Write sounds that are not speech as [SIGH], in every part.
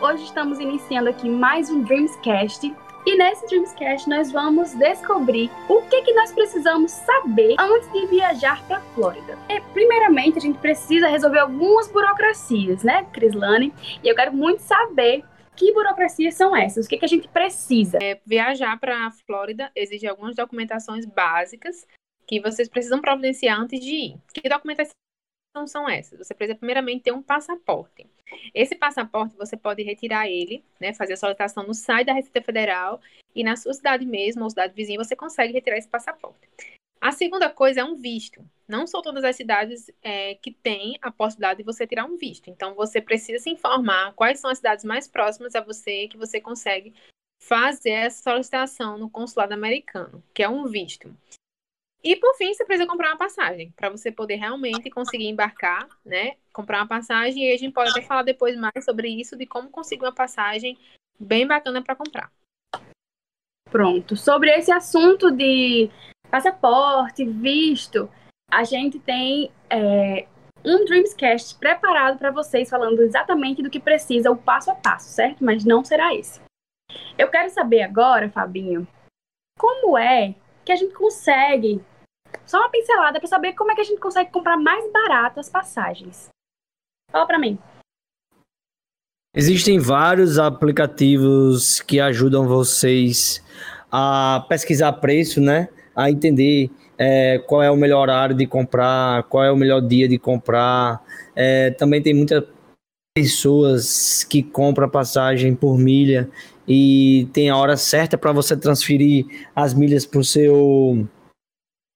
hoje estamos iniciando aqui mais um Dreamscast e nesse Dreamscast nós vamos descobrir o que, que nós precisamos saber antes de viajar para a Flórida. E, primeiramente, a gente precisa resolver algumas burocracias, né, Crislane? E eu quero muito saber que burocracias são essas? O que, que a gente precisa? É, viajar para a Flórida exige algumas documentações básicas que vocês precisam providenciar antes de ir. Que documentação são essas? Você precisa primeiramente ter um passaporte. Esse passaporte você pode retirar ele, né, fazer a solicitação no site da Receita Federal e na sua cidade mesmo ou cidade vizinha você consegue retirar esse passaporte. A segunda coisa é um visto. Não são todas as cidades é, que têm a possibilidade de você tirar um visto. Então você precisa se informar quais são as cidades mais próximas a você que você consegue fazer essa solicitação no consulado americano, que é um visto. E por fim, você precisa comprar uma passagem para você poder realmente conseguir embarcar, né? Comprar uma passagem e a gente pode até falar depois mais sobre isso de como conseguir uma passagem bem bacana para comprar. Pronto. Sobre esse assunto de passaporte, visto, a gente tem é, um Dreamscast preparado para vocês falando exatamente do que precisa, o passo a passo, certo? Mas não será esse. Eu quero saber agora, Fabinho, como é que a gente consegue, só uma pincelada para saber como é que a gente consegue comprar mais barato as passagens. Fala para mim. Existem vários aplicativos que ajudam vocês a pesquisar preço, né? A entender é, qual é o melhor horário de comprar, qual é o melhor dia de comprar. É, também tem muitas pessoas que compram passagem por milha e tem a hora certa para você transferir as milhas para o seu,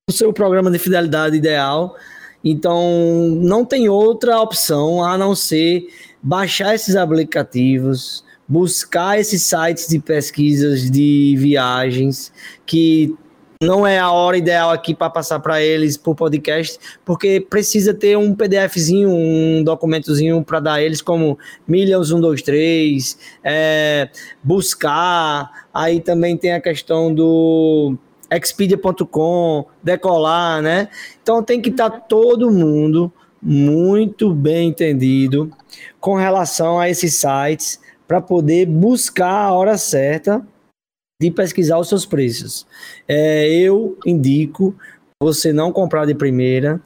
pro seu programa de fidelidade ideal. Então, não tem outra opção a não ser baixar esses aplicativos, buscar esses sites de pesquisas de viagens que não é a hora ideal aqui para passar para eles por podcast, porque precisa ter um PDFzinho, um documentozinho para dar eles como milhas 123, é, buscar. Aí também tem a questão do expedia.com, decolar, né? Então tem que estar tá todo mundo muito bem entendido com relação a esses sites para poder buscar a hora certa de pesquisar os seus preços. É, eu indico você não comprar de primeira,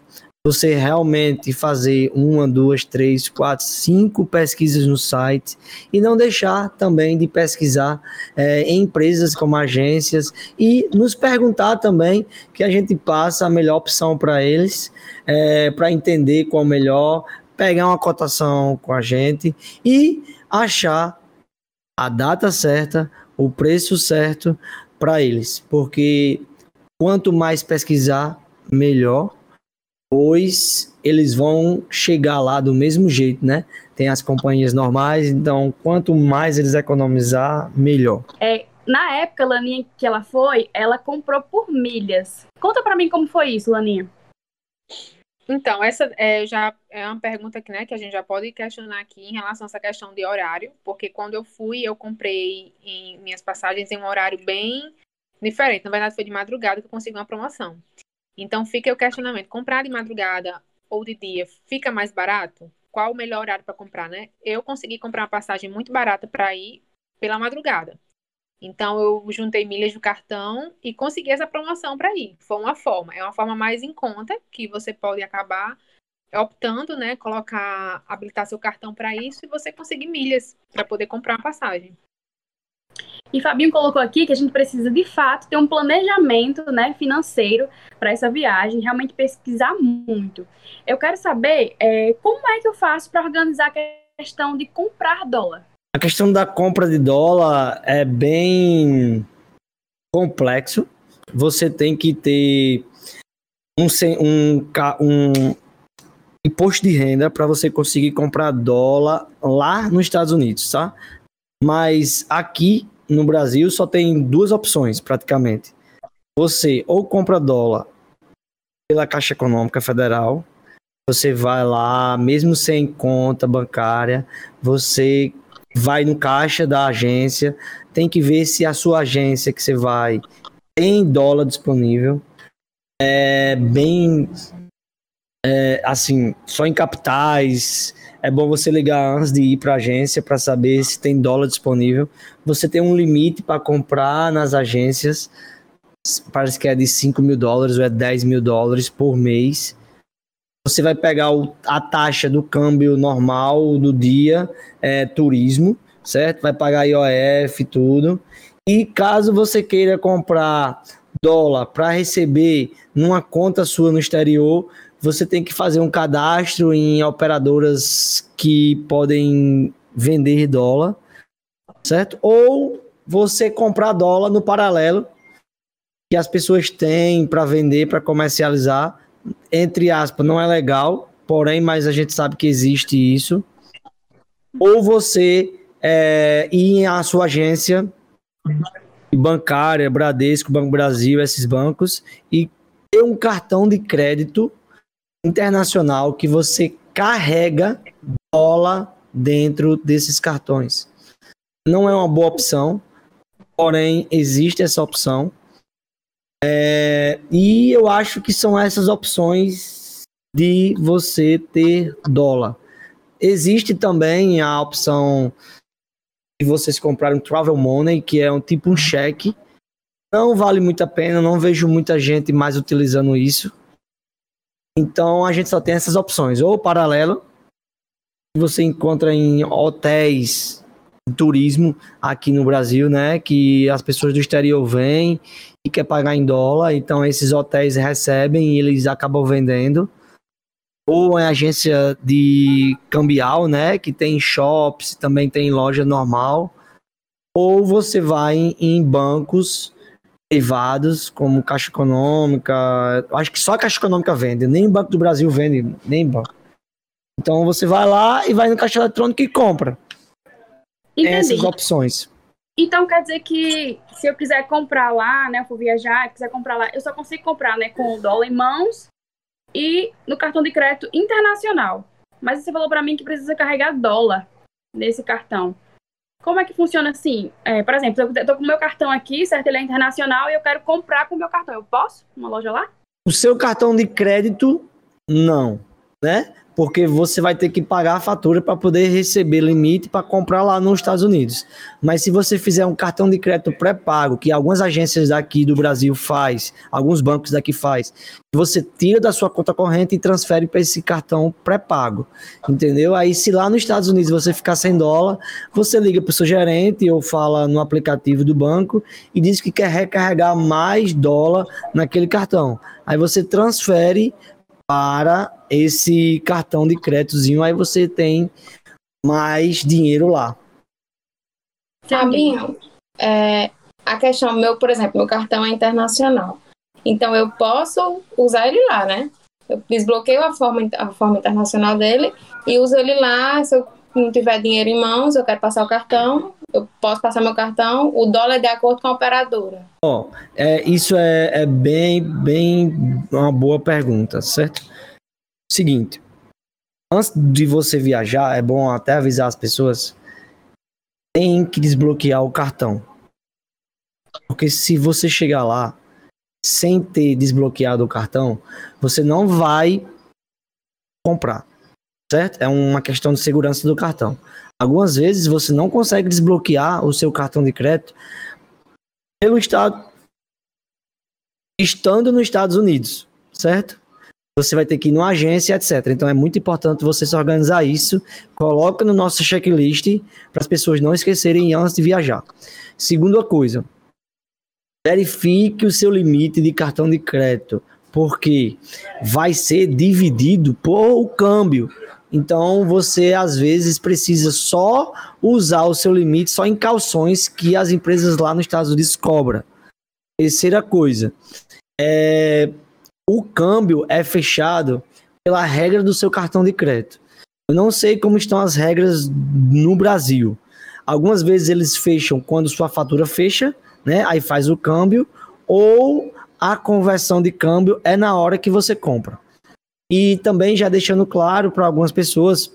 você realmente fazer uma, duas, três, quatro, cinco pesquisas no site e não deixar também de pesquisar é, em empresas como agências e nos perguntar também que a gente passa a melhor opção para eles, é, para entender qual é melhor, pegar uma cotação com a gente e achar a data certa, o preço certo para eles, porque quanto mais pesquisar, melhor, pois eles vão chegar lá do mesmo jeito, né? Tem as companhias normais, então quanto mais eles economizar, melhor. É, na época, Laninha, que ela foi, ela comprou por milhas. Conta para mim como foi isso, Laninha. Então, essa é, já é uma pergunta que, né, que a gente já pode questionar aqui em relação a essa questão de horário, porque quando eu fui, eu comprei em minhas passagens em um horário bem diferente. Na verdade, foi de madrugada que eu consegui uma promoção. Então, fica o questionamento: comprar de madrugada ou de dia fica mais barato? Qual o melhor horário para comprar, né? Eu consegui comprar uma passagem muito barata para ir pela madrugada. Então eu juntei milhas do cartão e consegui essa promoção para ir. Foi uma forma, é uma forma mais em conta que você pode acabar optando, né, colocar, habilitar seu cartão para isso e você conseguir milhas para poder comprar uma passagem. E Fabinho colocou aqui que a gente precisa de fato ter um planejamento, né, financeiro para essa viagem, realmente pesquisar muito. Eu quero saber é, como é que eu faço para organizar a questão de comprar dólar. A questão da compra de dólar é bem complexo. Você tem que ter um, um, um imposto de renda para você conseguir comprar dólar lá nos Estados Unidos, tá? Mas aqui no Brasil só tem duas opções praticamente. Você ou compra dólar pela Caixa Econômica Federal, você vai lá, mesmo sem conta bancária, você vai no caixa da agência, tem que ver se a sua agência que você vai tem dólar disponível. É bem é, assim, só em capitais. É bom você ligar antes de ir para a agência para saber se tem dólar disponível. Você tem um limite para comprar nas agências, parece que é de 5 mil dólares ou é 10 mil dólares por mês. Você vai pegar o, a taxa do câmbio normal do dia, é, turismo, certo? Vai pagar IOF tudo. E caso você queira comprar dólar para receber numa conta sua no exterior, você tem que fazer um cadastro em operadoras que podem vender dólar, certo? Ou você comprar dólar no paralelo que as pessoas têm para vender, para comercializar, entre aspas, não é legal, porém, mas a gente sabe que existe isso. Ou você é, ir à sua agência bancária, Bradesco, Banco Brasil, esses bancos, e ter um cartão de crédito internacional que você carrega dólar dentro desses cartões. Não é uma boa opção, porém existe essa opção. É, e eu acho que são essas opções de você ter dólar. Existe também a opção de vocês comprarem um travel money, que é um tipo um cheque. Não vale muito a pena, não vejo muita gente mais utilizando isso. Então a gente só tem essas opções, ou paralelo, que você encontra em hotéis turismo aqui no Brasil, né? Que as pessoas do exterior vêm e quer pagar em dólar, então esses hotéis recebem e eles acabam vendendo. Ou em agência de cambial, né? Que tem shops, também tem loja normal. Ou você vai em bancos privados, como Caixa Econômica. Acho que só a Caixa Econômica vende, nem o Banco do Brasil vende, nem banco. Então você vai lá e vai no caixa eletrônico e compra. Entendi. Essas opções. Então quer dizer que se eu quiser comprar lá, né, eu for viajar, quiser comprar lá, eu só consigo comprar, né, com o dólar em mãos e no cartão de crédito internacional. Mas você falou para mim que precisa carregar dólar nesse cartão. Como é que funciona assim? É, por exemplo, eu estou com o meu cartão aqui, certo? Ele é internacional e eu quero comprar com o meu cartão. Eu posso? Uma loja lá? O seu cartão de crédito, não, né? Porque você vai ter que pagar a fatura para poder receber limite para comprar lá nos Estados Unidos. Mas se você fizer um cartão de crédito pré-pago, que algumas agências daqui do Brasil faz, alguns bancos daqui faz, você tira da sua conta corrente e transfere para esse cartão pré-pago, entendeu? Aí se lá nos Estados Unidos você ficar sem dólar, você liga para o seu gerente ou fala no aplicativo do banco e diz que quer recarregar mais dólar naquele cartão. Aí você transfere para esse cartão de créditozinho, aí você tem mais dinheiro lá. Fabinho, é, a questão meu, por exemplo, meu cartão é internacional. Então eu posso usar ele lá, né? Eu desbloqueio a forma, a forma internacional dele e uso ele lá. Se eu não tiver dinheiro em mãos, eu quero passar o cartão, eu posso passar meu cartão, o dólar é de acordo com a operadora. Ó, é, isso é, é bem, bem uma boa pergunta, certo? Seguinte, antes de você viajar, é bom até avisar as pessoas, tem que desbloquear o cartão. Porque se você chegar lá sem ter desbloqueado o cartão, você não vai comprar, certo? É uma questão de segurança do cartão. Algumas vezes você não consegue desbloquear o seu cartão de crédito pelo estado estando nos Estados Unidos, certo? você vai ter que ir numa agência, etc. Então é muito importante você se organizar isso, coloca no nosso checklist para as pessoas não esquecerem antes de viajar. Segunda coisa, verifique o seu limite de cartão de crédito, porque vai ser dividido por câmbio. Então você às vezes precisa só usar o seu limite só em calções que as empresas lá nos Estados Unidos cobram. Terceira coisa, é, o câmbio é fechado pela regra do seu cartão de crédito. Eu não sei como estão as regras no Brasil. Algumas vezes eles fecham quando sua fatura fecha, né? Aí faz o câmbio, ou a conversão de câmbio é na hora que você compra. E também já deixando claro para algumas pessoas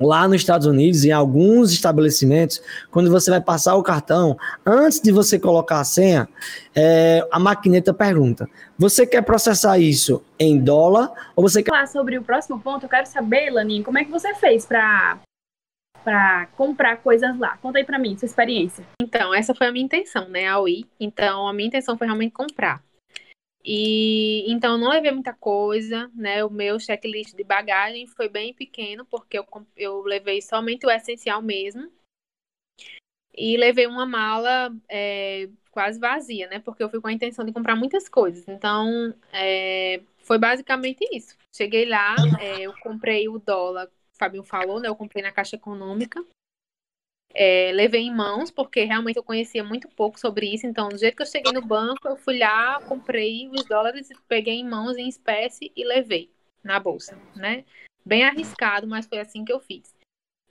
lá nos Estados Unidos, em alguns estabelecimentos, quando você vai passar o cartão, antes de você colocar a senha, é, a maquineta pergunta: você quer processar isso em dólar ou você quer. Falar sobre o próximo ponto, eu quero saber, Laninha, como é que você fez para para comprar coisas lá? Conta aí para mim, sua experiência. Então, essa foi a minha intenção, né, ao ir. Então, a minha intenção foi realmente comprar. E então não levei muita coisa, né? O meu checklist de bagagem foi bem pequeno, porque eu, eu levei somente o essencial mesmo. E levei uma mala é, quase vazia, né? Porque eu fui com a intenção de comprar muitas coisas. Então, é, foi basicamente isso. Cheguei lá, é, eu comprei o dólar, o Fabinho falou, né? Eu comprei na Caixa Econômica. É, levei em mãos, porque realmente eu conhecia muito pouco sobre isso. Então, do jeito que eu cheguei no banco, eu fui lá, comprei os dólares, peguei em mãos em espécie e levei na bolsa, né? Bem arriscado, mas foi assim que eu fiz.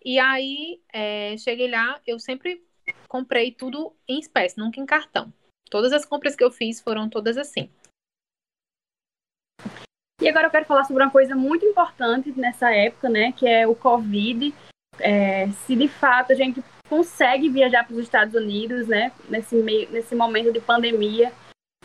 E aí, é, cheguei lá, eu sempre comprei tudo em espécie, nunca em cartão. Todas as compras que eu fiz foram todas assim. E agora eu quero falar sobre uma coisa muito importante nessa época, né? Que é o Covid. É, se de fato a gente consegue viajar para os Estados Unidos, né, nesse, meio, nesse momento de pandemia,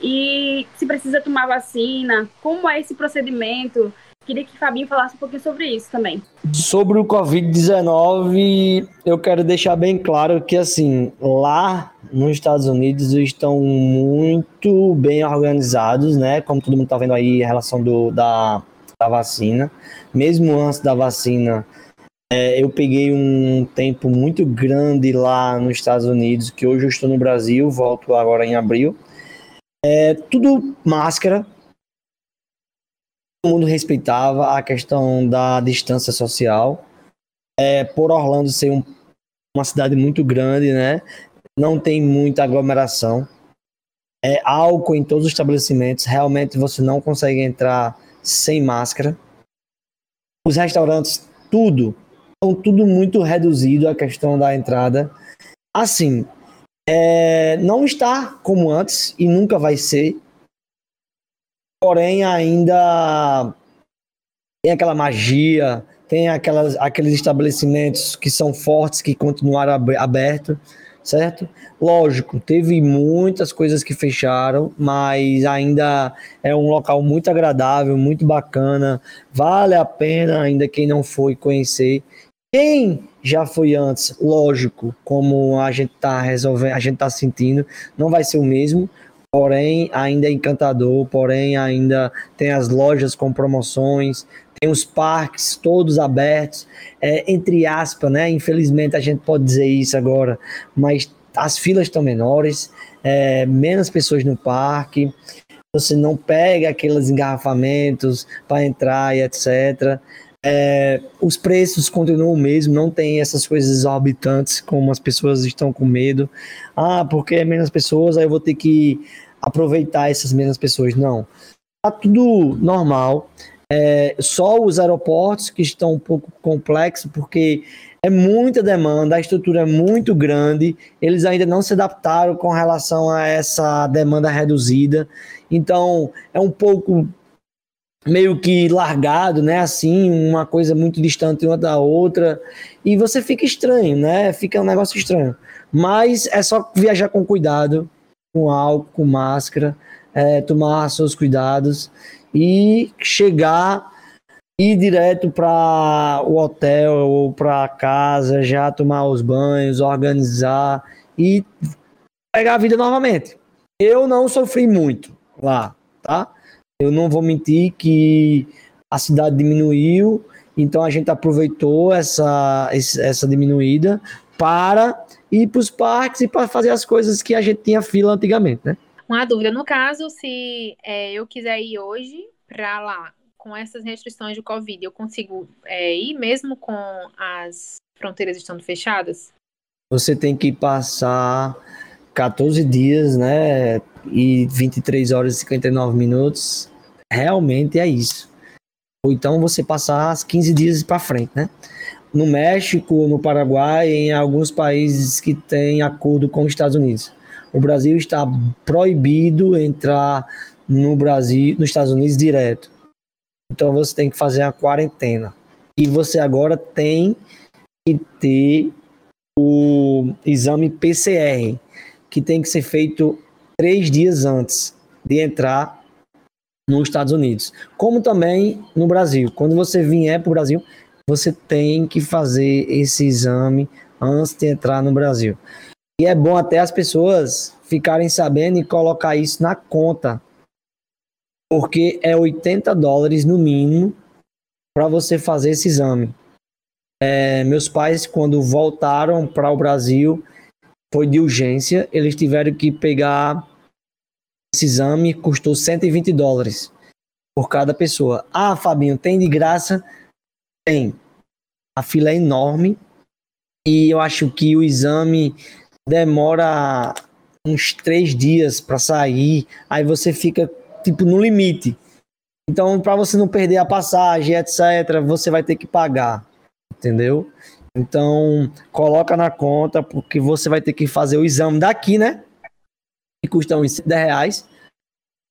e se precisa tomar vacina, como é esse procedimento? Queria que o Fabinho falasse um pouquinho sobre isso também. Sobre o Covid-19, eu quero deixar bem claro que, assim, lá nos Estados Unidos estão muito bem organizados, né? Como todo mundo está vendo aí, em relação do, da, da vacina. Mesmo antes da vacina, é, eu peguei um tempo muito grande lá nos Estados Unidos, que hoje eu estou no Brasil, volto agora em abril. É, tudo máscara. Todo mundo respeitava a questão da distância social. É, por Orlando ser um, uma cidade muito grande, né? Não tem muita aglomeração. É álcool em todos os estabelecimentos. Realmente você não consegue entrar sem máscara. Os restaurantes, tudo então, tudo muito reduzido a questão da entrada. Assim, é, não está como antes e nunca vai ser. Porém, ainda tem aquela magia, tem aquelas, aqueles estabelecimentos que são fortes, que continuaram abertos, certo? Lógico, teve muitas coisas que fecharam, mas ainda é um local muito agradável, muito bacana, vale a pena ainda quem não foi conhecer. Quem já foi antes, lógico, como a gente está resolvendo, a gente está sentindo, não vai ser o mesmo, porém ainda é encantador, porém ainda tem as lojas com promoções, tem os parques todos abertos, é, entre aspas, né? Infelizmente a gente pode dizer isso agora, mas as filas estão menores, é, menos pessoas no parque, você não pega aqueles engarrafamentos para entrar e etc. É, os preços continuam o mesmo, não tem essas coisas exorbitantes como as pessoas estão com medo. Ah, porque é menos pessoas, aí eu vou ter que aproveitar essas menos pessoas. Não. Tá tudo normal. É, só os aeroportos que estão um pouco complexos, porque é muita demanda, a estrutura é muito grande, eles ainda não se adaptaram com relação a essa demanda reduzida. Então, é um pouco meio que largado, né? Assim, uma coisa muito distante uma da outra. E você fica estranho, né? Fica um negócio estranho. Mas é só viajar com cuidado, com álcool, com máscara, é, tomar seus cuidados e chegar ir direto para o hotel ou para casa, já tomar os banhos, organizar e pegar a vida novamente. Eu não sofri muito lá, tá? Eu não vou mentir que a cidade diminuiu, então a gente aproveitou essa, essa diminuída para ir para os parques e para fazer as coisas que a gente tinha fila antigamente, né? Uma dúvida, no caso, se é, eu quiser ir hoje para lá com essas restrições de Covid, eu consigo é, ir mesmo com as fronteiras estando fechadas? Você tem que passar 14 dias, né? E 23 horas e 59 minutos realmente é isso. Ou então você passar as 15 dias para frente, né? No México, no Paraguai, em alguns países que têm acordo com os Estados Unidos. O Brasil está proibido entrar no Brasil, nos Estados Unidos direto. Então você tem que fazer a quarentena. E você agora tem que ter o exame PCR, que tem que ser feito três dias antes de entrar nos Estados Unidos. Como também no Brasil. Quando você vier para o Brasil, você tem que fazer esse exame antes de entrar no Brasil. E é bom até as pessoas ficarem sabendo e colocar isso na conta. Porque é 80 dólares no mínimo para você fazer esse exame. É, meus pais, quando voltaram para o Brasil, foi de urgência. Eles tiveram que pegar esse exame, custou 120 dólares por cada pessoa. Ah, Fabinho, tem de graça? Tem. A fila é enorme e eu acho que o exame demora uns três dias para sair. Aí você fica tipo no limite. Então, para você não perder a passagem, etc., você vai ter que pagar, entendeu? Então, coloca na conta, porque você vai ter que fazer o exame daqui, né? Custa uns 10 reais,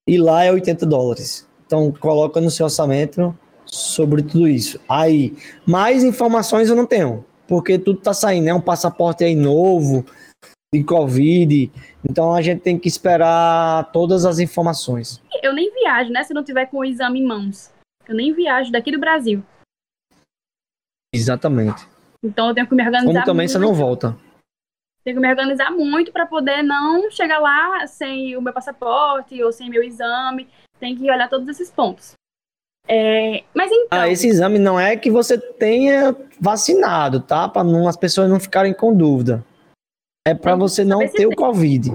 e lá é 80 dólares. Então, coloca no seu orçamento sobre tudo isso. Aí, mais informações eu não tenho, porque tudo tá saindo, né? um passaporte aí novo, de Covid. Então a gente tem que esperar todas as informações. Eu nem viajo, né? Se não tiver com o exame em mãos. Eu nem viajo daqui do Brasil. Exatamente. Então eu tenho que me organizar. Como também muito. você não volta. Tenho que me organizar muito para poder não chegar lá sem o meu passaporte ou sem meu exame. Tem que olhar todos esses pontos. É, mas então. Ah, esse exame não é que você tenha vacinado, tá? Para as pessoas não ficarem com dúvida. É para você não ter o Covid.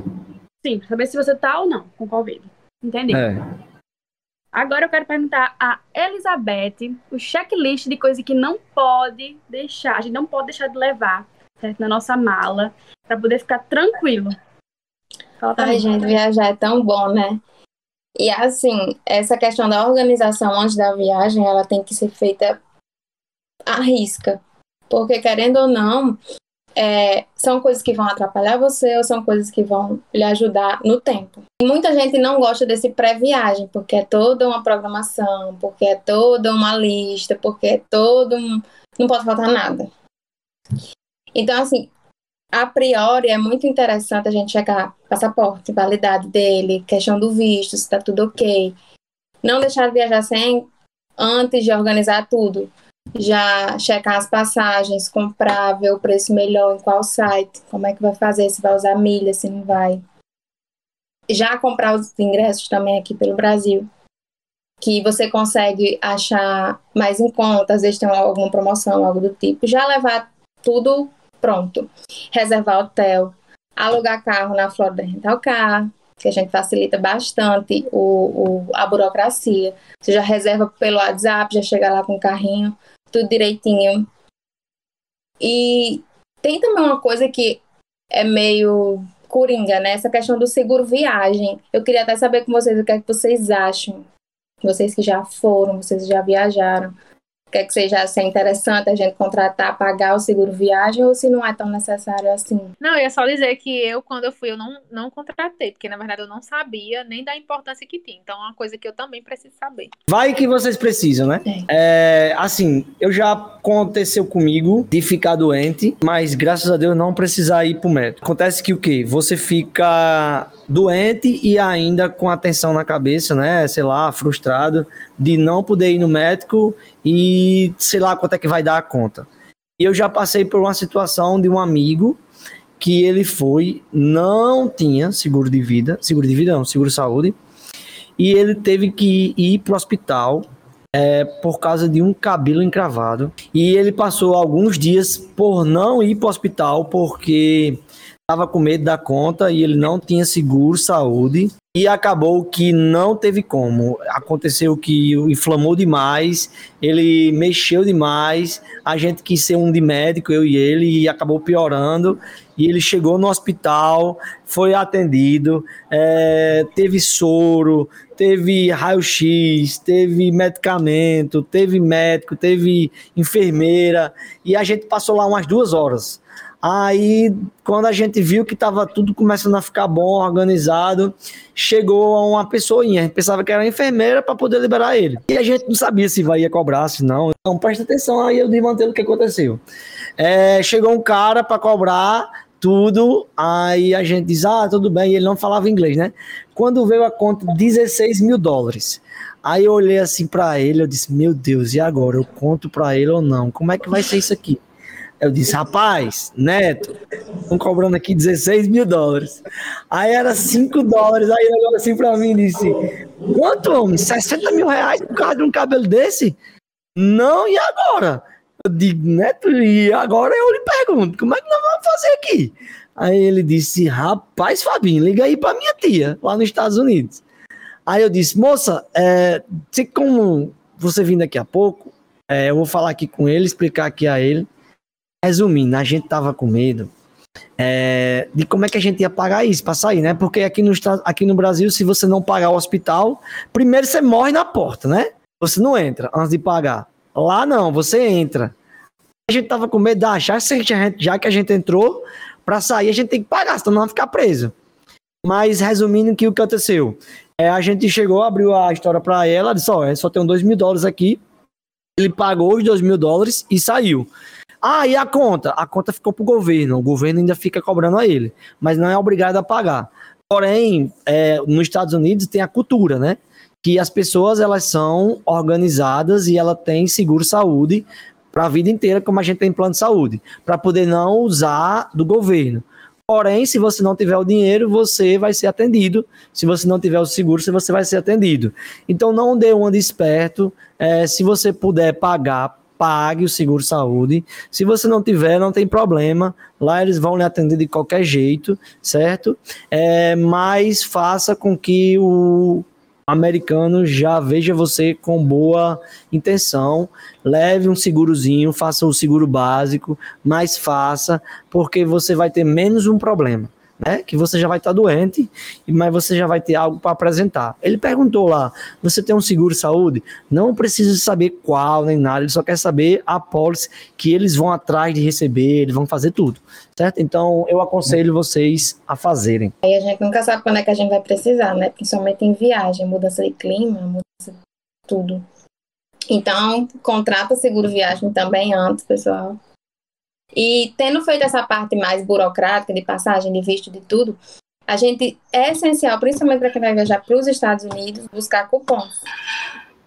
Sim, pra saber se você tá ou não com Covid. Entendeu? É. Agora eu quero perguntar a Elizabeth o checklist de coisa que não pode deixar, a gente não pode deixar de levar, certo? Na nossa mala, para poder ficar tranquilo. Fala Ai, mim. gente, viajar é tão bom, né? E assim, essa questão da organização antes da viagem, ela tem que ser feita à risca. Porque, querendo ou não, é, são coisas que vão atrapalhar você ou são coisas que vão lhe ajudar no tempo. muita gente não gosta desse pré-viagem, porque é toda uma programação, porque é toda uma lista, porque é todo um. Não pode faltar nada. Então, assim, a priori é muito interessante a gente checar passaporte, validade dele, questão do visto, se está tudo ok. Não deixar de viajar sem antes de organizar tudo já checar as passagens, comprar, ver o preço melhor em qual site, como é que vai fazer, se vai usar milha, se não vai. Já comprar os ingressos também aqui pelo Brasil, que você consegue achar mais em conta, às vezes tem alguma promoção, algo do tipo. Já levar tudo pronto. Reservar hotel, alugar carro na Florida Rental Car, que a gente facilita bastante o, o, a burocracia. Você já reserva pelo WhatsApp, já chega lá com o carrinho tudo direitinho. E tem também uma coisa que é meio coringa, né? Essa questão do seguro viagem. Eu queria até saber com vocês o que é que vocês acham. Vocês que já foram, vocês já viajaram quer que seja assim, interessante a gente contratar, pagar o seguro viagem ou se não é tão necessário assim? Não, eu ia só dizer que eu, quando eu fui, eu não, não contratei, porque na verdade eu não sabia nem da importância que tinha. Então é uma coisa que eu também preciso saber. Vai que vocês precisam, né? É. É, assim, eu já aconteceu comigo de ficar doente, mas graças a Deus não precisar ir pro médico. Acontece que o quê? Você fica doente e ainda com a tensão na cabeça, né? Sei lá, frustrado de não poder ir no médico e sei lá quanto é que vai dar a conta. E eu já passei por uma situação de um amigo que ele foi, não tinha seguro de vida, seguro de vida não, seguro de saúde, e ele teve que ir para o hospital é, por causa de um cabelo encravado. E ele passou alguns dias por não ir para o hospital porque estava com medo da conta e ele não tinha seguro saúde e acabou que não teve como. Aconteceu que inflamou demais, ele mexeu demais, a gente quis ser um de médico, eu e ele, e acabou piorando. E ele chegou no hospital, foi atendido, é, teve soro, teve raio-x, teve medicamento, teve médico, teve enfermeira, e a gente passou lá umas duas horas Aí, quando a gente viu que estava tudo começando a ficar bom, organizado, chegou uma pessoinha. A gente pensava que era enfermeira para poder liberar ele. E a gente não sabia se vai ia cobrar, se não. Então, presta atenção aí, eu desmantelo o que aconteceu. É, chegou um cara para cobrar tudo, aí a gente diz, ah, tudo bem, e ele não falava inglês, né? Quando veio a conta, 16 mil dólares. Aí eu olhei assim para ele, eu disse, meu Deus, e agora? Eu conto para ele ou não? Como é que vai ser isso aqui? Eu disse, rapaz, Neto, estão cobrando aqui 16 mil dólares. Aí era 5 dólares. Aí ele olhou assim pra mim e disse: Quanto, homem? 60 mil reais por causa de um cabelo desse? Não, e agora? Eu digo, Neto, e agora eu lhe pergunto: como é que nós vamos fazer aqui? Aí ele disse: Rapaz, Fabinho, liga aí pra minha tia, lá nos Estados Unidos. Aí eu disse: Moça, é, se como você vir daqui a pouco, é, eu vou falar aqui com ele, explicar aqui a ele Resumindo, a gente tava com medo é, de como é que a gente ia pagar isso para sair, né? Porque aqui no, aqui no Brasil, se você não pagar o hospital, primeiro você morre na porta, né? Você não entra antes de pagar. Lá não, você entra. A gente tava com medo de achar, já que a gente entrou, para sair a gente tem que pagar, senão não vai ficar preso. Mas resumindo que o que aconteceu? É, a gente chegou, abriu a história para ela, disse, ó, oh, só tem dois mil dólares aqui. Ele pagou os dois mil dólares e saiu. Ah, e a conta? A conta ficou para o governo. O governo ainda fica cobrando a ele, mas não é obrigado a pagar. Porém, é, nos Estados Unidos tem a cultura, né? Que as pessoas elas são organizadas e ela tem seguro saúde para a vida inteira, como a gente tem plano de saúde, para poder não usar do governo. Porém, se você não tiver o dinheiro, você vai ser atendido. Se você não tiver o seguro, você vai ser atendido. Então, não dê uma de esperto. É, se você puder pagar pague o seguro saúde. Se você não tiver, não tem problema. Lá eles vão lhe atender de qualquer jeito, certo? É, mas faça com que o americano já veja você com boa intenção. Leve um segurozinho, faça o seguro básico, mas faça, porque você vai ter menos um problema né? Que você já vai estar tá doente, mas você já vai ter algo para apresentar. Ele perguntou lá: você tem um seguro saúde? Não precisa saber qual nem nada, ele só quer saber a pólice que eles vão atrás de receber, eles vão fazer tudo, certo? Então eu aconselho vocês a fazerem. Aí a gente nunca sabe quando é que a gente vai precisar, né? Principalmente em viagem, mudança de clima, mudança de tudo. Então, contrata seguro viagem também antes, pessoal. E tendo feito essa parte mais burocrática de passagem de visto de tudo, a gente é essencial, principalmente para quem vai viajar para os Estados Unidos, buscar cupons.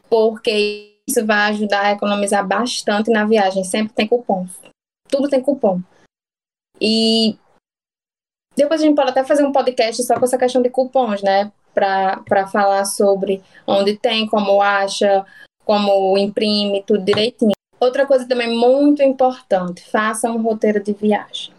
Porque isso vai ajudar a economizar bastante na viagem. Sempre tem cupom. Tudo tem cupom. E depois a gente pode até fazer um podcast só com essa questão de cupons, né? Para falar sobre onde tem, como acha, como imprime, tudo direitinho. Outra coisa também muito importante, faça um roteiro de viagem.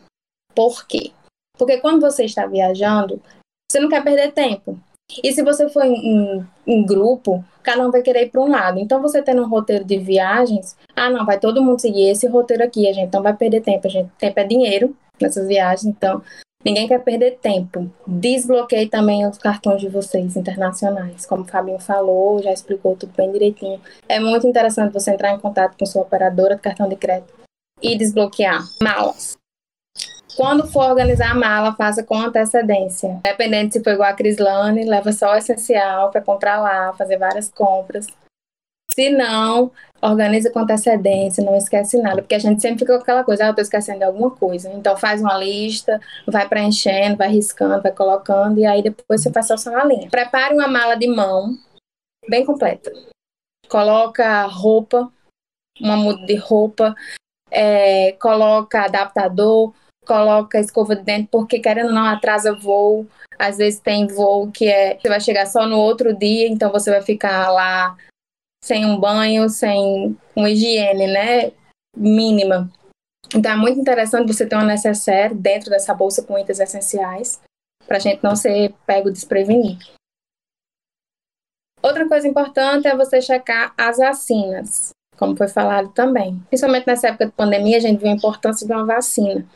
Por quê? Porque quando você está viajando, você não quer perder tempo. E se você for em, em grupo, cada um vai querer ir para um lado. Então, você tendo um roteiro de viagens, ah, não, vai todo mundo seguir esse roteiro aqui, a gente não vai perder tempo. A gente, tempo é dinheiro nessas viagens, então Ninguém quer perder tempo. Desbloqueie também os cartões de vocês internacionais. Como o Fabinho falou, já explicou tudo bem direitinho. É muito interessante você entrar em contato com sua operadora de cartão de crédito e desbloquear malas. Quando for organizar a mala, faça com antecedência. Dependendo se for igual a Crislane, leva só o essencial para comprar lá, fazer várias compras. Se não, organiza com antecedência, não esquece nada, porque a gente sempre fica com aquela coisa, ah, eu tô esquecendo de alguma coisa. Então faz uma lista, vai preenchendo, vai riscando, vai colocando, e aí depois você faz só sua linha. Prepare uma mala de mão bem completa. Coloca roupa, uma muda de roupa, é, coloca adaptador, coloca escova de dente, porque querendo ou não atrasa voo. Às vezes tem voo que é você vai chegar só no outro dia, então você vai ficar lá sem um banho, sem uma higiene, né, mínima. Então é muito interessante você ter uma necessaire dentro dessa bolsa com itens essenciais, para a gente não ser pego desprevenido. Outra coisa importante é você checar as vacinas, como foi falado também. Principalmente nessa época de pandemia, a gente viu a importância de uma vacina.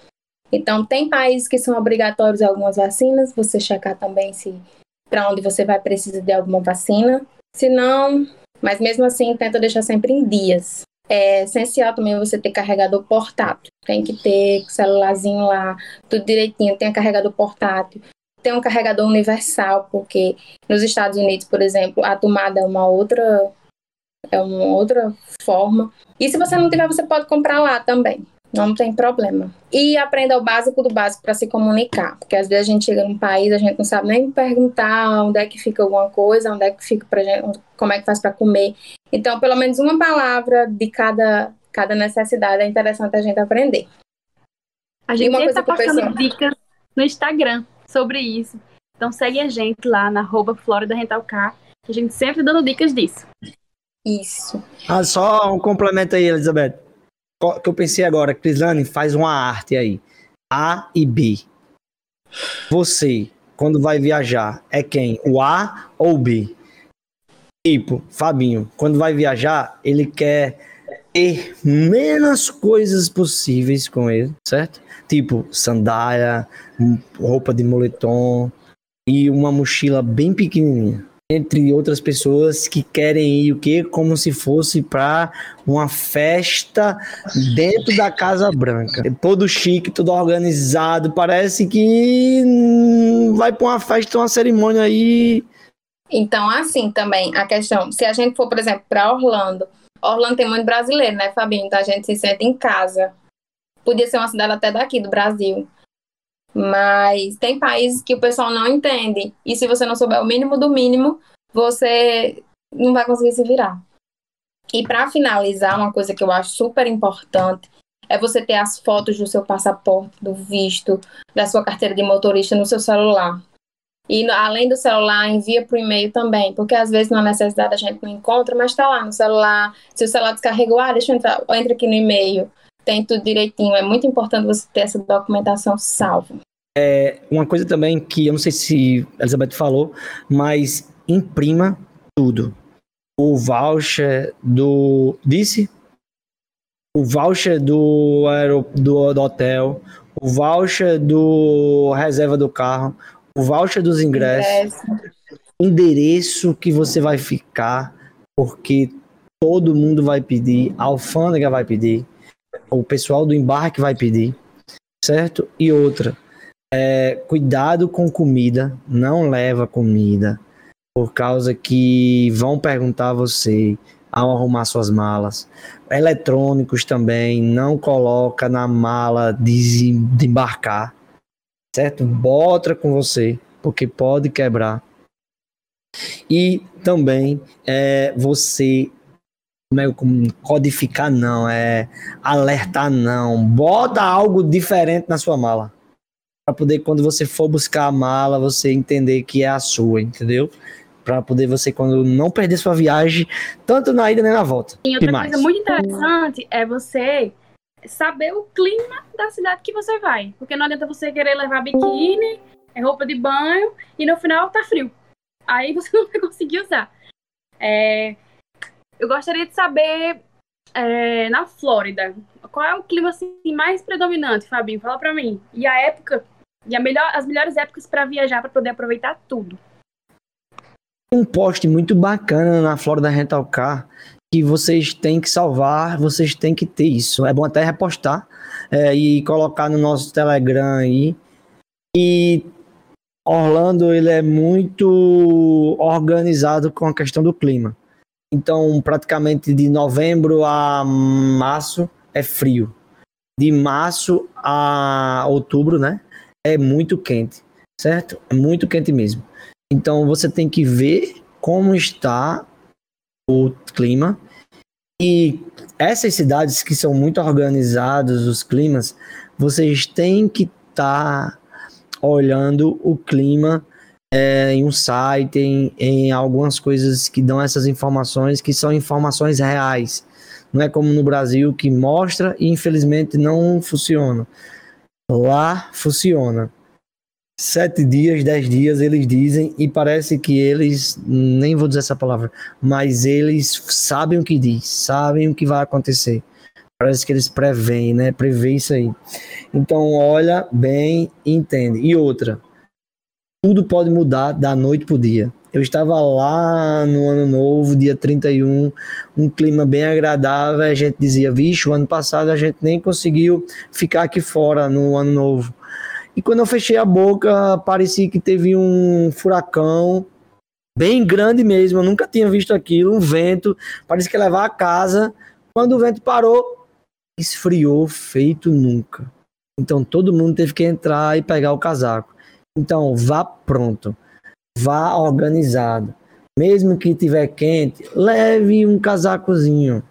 Então, tem países que são obrigatórios algumas vacinas, você checar também se para onde você vai precisar de alguma vacina. Se não, mas mesmo assim, tenta deixar sempre em dias. É essencial também você ter carregador portátil. Tem que ter celularzinho lá, tudo direitinho, tem carregador portátil, tem um carregador universal, porque nos Estados Unidos, por exemplo, a tomada é uma outra é uma outra forma. E se você não tiver, você pode comprar lá também. Não tem problema. E aprenda o básico do básico para se comunicar. Porque às vezes a gente chega num país, a gente não sabe nem perguntar onde é que fica alguma coisa, onde é que fica pra gente, como é que faz para comer. Então, pelo menos uma palavra de cada, cada necessidade é interessante a gente aprender. A gente sempre está postando dicas no Instagram sobre isso. Então segue a gente lá na arroba Florida Rental Car, que a gente sempre dando dicas disso. Isso. Ah, só um complemento aí, Elizabeth. Que eu pensei agora, Crislane, faz uma arte aí. A e B. Você, quando vai viajar, é quem? O A ou o B? Tipo, Fabinho, quando vai viajar, ele quer ter menos coisas possíveis com ele, certo? Tipo, sandália, roupa de moletom e uma mochila bem pequenininha entre outras pessoas que querem ir o quê? Como se fosse para uma festa dentro da Casa Branca. Todo chique, todo organizado, parece que vai para uma festa, uma cerimônia aí. Então, assim também, a questão, se a gente for, por exemplo, para Orlando, Orlando tem muito brasileiro, né, Fabinho? Então a gente se sente em casa. Podia ser uma cidade até daqui, do Brasil. Mas tem países que o pessoal não entende. E se você não souber o mínimo do mínimo, você não vai conseguir se virar. E para finalizar, uma coisa que eu acho super importante é você ter as fotos do seu passaporte, do visto, da sua carteira de motorista no seu celular. E além do celular, envia para o e-mail também, porque às vezes na necessidade a gente não encontra, mas está lá no celular. Se o celular descarregou, ah, deixa eu entrar, entra aqui no e-mail tem tudo direitinho. É muito importante você ter essa documentação salva. É, uma coisa também que eu não sei se a Elizabeth falou, mas imprima tudo. O voucher do. Disse? O voucher do, aerop... do, do hotel, o voucher do reserva do carro, o voucher dos ingressos, Ingresso. endereço que você vai ficar, porque todo mundo vai pedir, a alfândega vai pedir, o pessoal do embarque vai pedir, certo? E outra, é, cuidado com comida, não leva comida, por causa que vão perguntar a você ao arrumar suas malas. Eletrônicos também, não coloca na mala de, embarcar, certo? Bota com você, porque pode quebrar. E também é, você como é, codificar não, é alertar não. Bota algo diferente na sua mala. Para poder, quando você for buscar a mala, você entender que é a sua, entendeu? Para poder você, quando não perder sua viagem, tanto na ida nem na volta. E outra coisa muito interessante é você saber o clima da cidade que você vai. Porque não adianta você querer levar biquíni, roupa de banho, e no final tá frio. Aí você [LAUGHS] não vai conseguir usar. É, eu gostaria de saber, é, na Flórida, qual é o clima assim, mais predominante, Fabinho? Fala pra mim. E a época, e a melhor, as melhores épocas para viajar, para poder aproveitar tudo. Um post muito bacana na Florida Rental Car que vocês têm que salvar, vocês têm que ter isso. É bom até repostar é, e colocar no nosso Telegram aí. E Orlando ele é muito organizado com a questão do clima. Então, praticamente de novembro a março é frio. De março a outubro, né? É muito quente, certo? É muito quente mesmo. Então, você tem que ver como está o clima. E essas cidades que são muito organizadas, os climas, vocês têm que estar tá olhando o clima é, em um site, em, em algumas coisas que dão essas informações que são informações reais. Não é como no Brasil que mostra e infelizmente não funciona. Lá funciona. Sete dias, dez dias eles dizem e parece que eles, nem vou dizer essa palavra, mas eles sabem o que diz, sabem o que vai acontecer. Parece que eles preveem, né? Prevê isso aí. Então, olha bem, entende. E outra, tudo pode mudar da noite para o dia. Eu estava lá no ano novo, dia 31, um clima bem agradável. A gente dizia, vixe, o ano passado a gente nem conseguiu ficar aqui fora no ano novo. E quando eu fechei a boca, parecia que teve um furacão bem grande mesmo. Eu nunca tinha visto aquilo, um vento, parecia que ia levar a casa. Quando o vento parou, esfriou feito nunca. Então todo mundo teve que entrar e pegar o casaco. Então vá pronto, vá organizado. Mesmo que tiver quente, leve um casacozinho,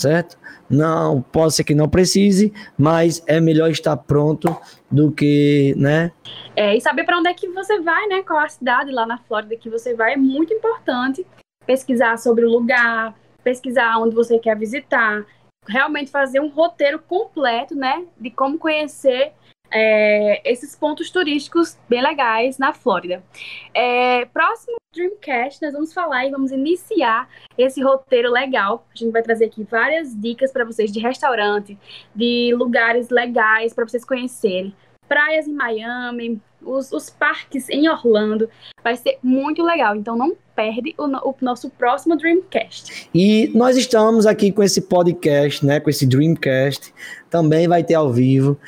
certo? Não, pode ser que não precise, mas é melhor estar pronto do que, né? É, e saber para onde é que você vai, né? Qual a cidade lá na Flórida que você vai é muito importante. Pesquisar sobre o lugar, pesquisar onde você quer visitar, realmente fazer um roteiro completo, né? De como conhecer é, esses pontos turísticos bem legais na Flórida. É, próximo Dreamcast, nós vamos falar e vamos iniciar esse roteiro legal. A gente vai trazer aqui várias dicas para vocês de restaurante, de lugares legais para vocês conhecerem. Praias em Miami, os, os, parques em Orlando. Vai ser muito legal. Então não perde o, o, nosso próximo Dreamcast. E nós estamos aqui com esse podcast, né? Com esse Dreamcast. Também vai ter ao vivo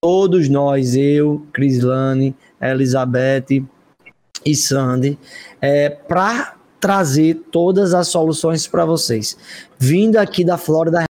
todos nós, eu, Crislane, Elizabeth e Sandy, é, para trazer todas as soluções para vocês. Vindo aqui da Flórida